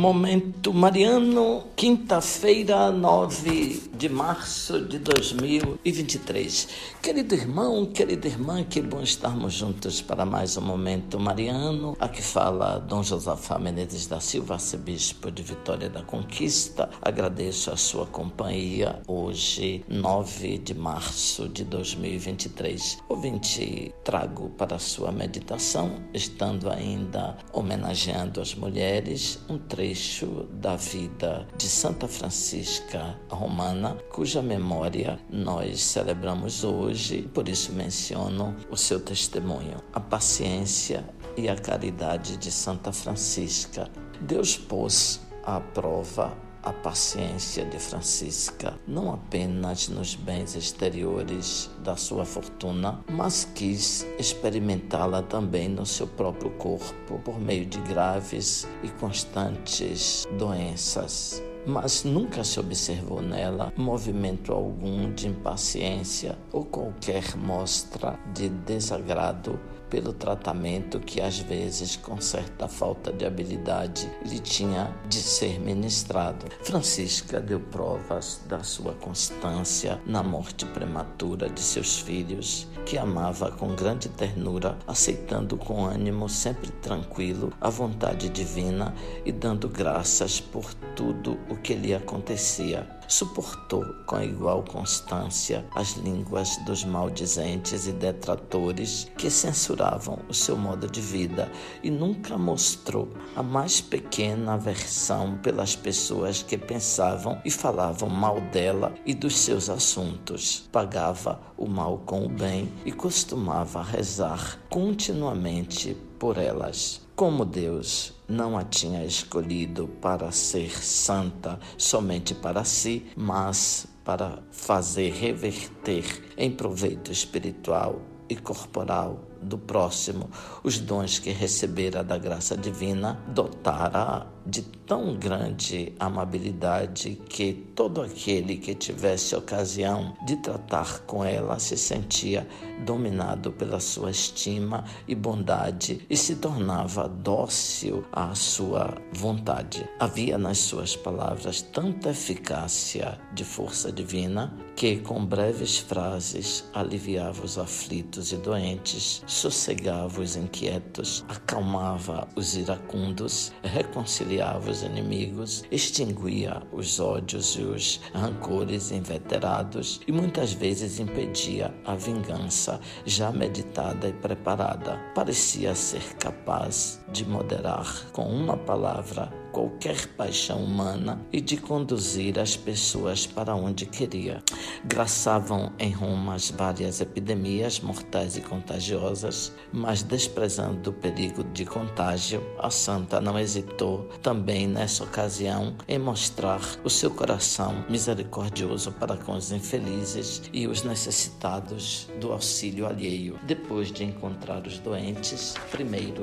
Momento Mariano, quinta-feira, 9 de março de 2023. Querido irmão, querida irmã, que bom estarmos juntos para mais um Momento Mariano. Aqui fala Dom Josafá Menezes da Silva, arcebispo de Vitória da Conquista. Agradeço a sua companhia hoje, 9 de março de 2023. Ouvinte, trago para a sua meditação, estando ainda homenageando as mulheres, um trecho da vida de Santa Francisca Romana, cuja memória nós celebramos hoje, por isso menciono o seu testemunho, a paciência e a caridade de Santa Francisca. Deus pôs à prova a paciência de Francisca, não apenas nos bens exteriores da sua fortuna, mas quis experimentá-la também no seu próprio corpo, por meio de graves e constantes doenças mas nunca se observou nela movimento algum de impaciência ou qualquer mostra de desagrado pelo tratamento que às vezes, com certa falta de habilidade, lhe tinha de ser ministrado. Francisca deu provas da sua constância na morte prematura de seus filhos, que amava com grande ternura, aceitando com ânimo sempre tranquilo a vontade divina e dando graças por tudo o que lhe acontecia. Suportou com igual constância as línguas dos maldizentes e detratores que censuravam o seu modo de vida e nunca mostrou a mais pequena aversão pelas pessoas que pensavam e falavam mal dela e dos seus assuntos. Pagava o mal com o bem e costumava rezar continuamente por elas. Como Deus não a tinha escolhido para ser santa somente para si, mas para fazer reverter em proveito espiritual e corporal do próximo os dons que recebera da graça divina, dotara de tão grande amabilidade que todo aquele que tivesse ocasião de tratar com ela se sentia dominado pela sua estima e bondade e se tornava dócil à sua vontade. Havia nas suas palavras tanta eficácia de força divina que, com breves frases, aliviava os aflitos e doentes, sossegava os inquietos, acalmava os iracundos, reconciliava os inimigos, extinguia os ódios e os rancores inveterados e muitas vezes impedia a vingança já meditada e preparada. Parecia ser capaz de moderar com uma palavra qualquer paixão humana e de conduzir as pessoas para onde queria. Graçavam em Roma as várias epidemias mortais e contagiosas, mas desprezando o perigo de contágio, a santa não hesitou também nessa ocasião em mostrar o seu coração misericordioso para com os infelizes e os necessitados do auxílio alheio. Depois de encontrar os doentes, primeiro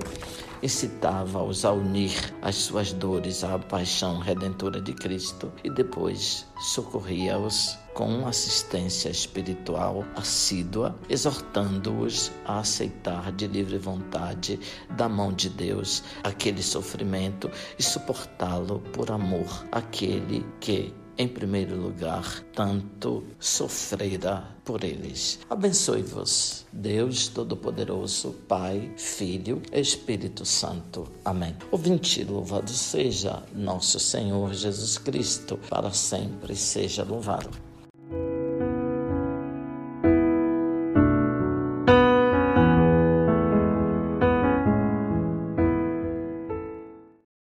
incitava-os a unir as suas dores à paixão redentora de Cristo e depois socorria-os com assistência espiritual assídua, exortando-os a aceitar de livre vontade da mão de Deus aquele sofrimento e suportá-lo por amor àquele que em primeiro lugar, tanto sofrerá por eles. Abençoe-vos, Deus Todo-Poderoso, Pai, Filho, Espírito Santo. Amém. Ouvinte, louvado seja nosso Senhor Jesus Cristo, para sempre seja louvado.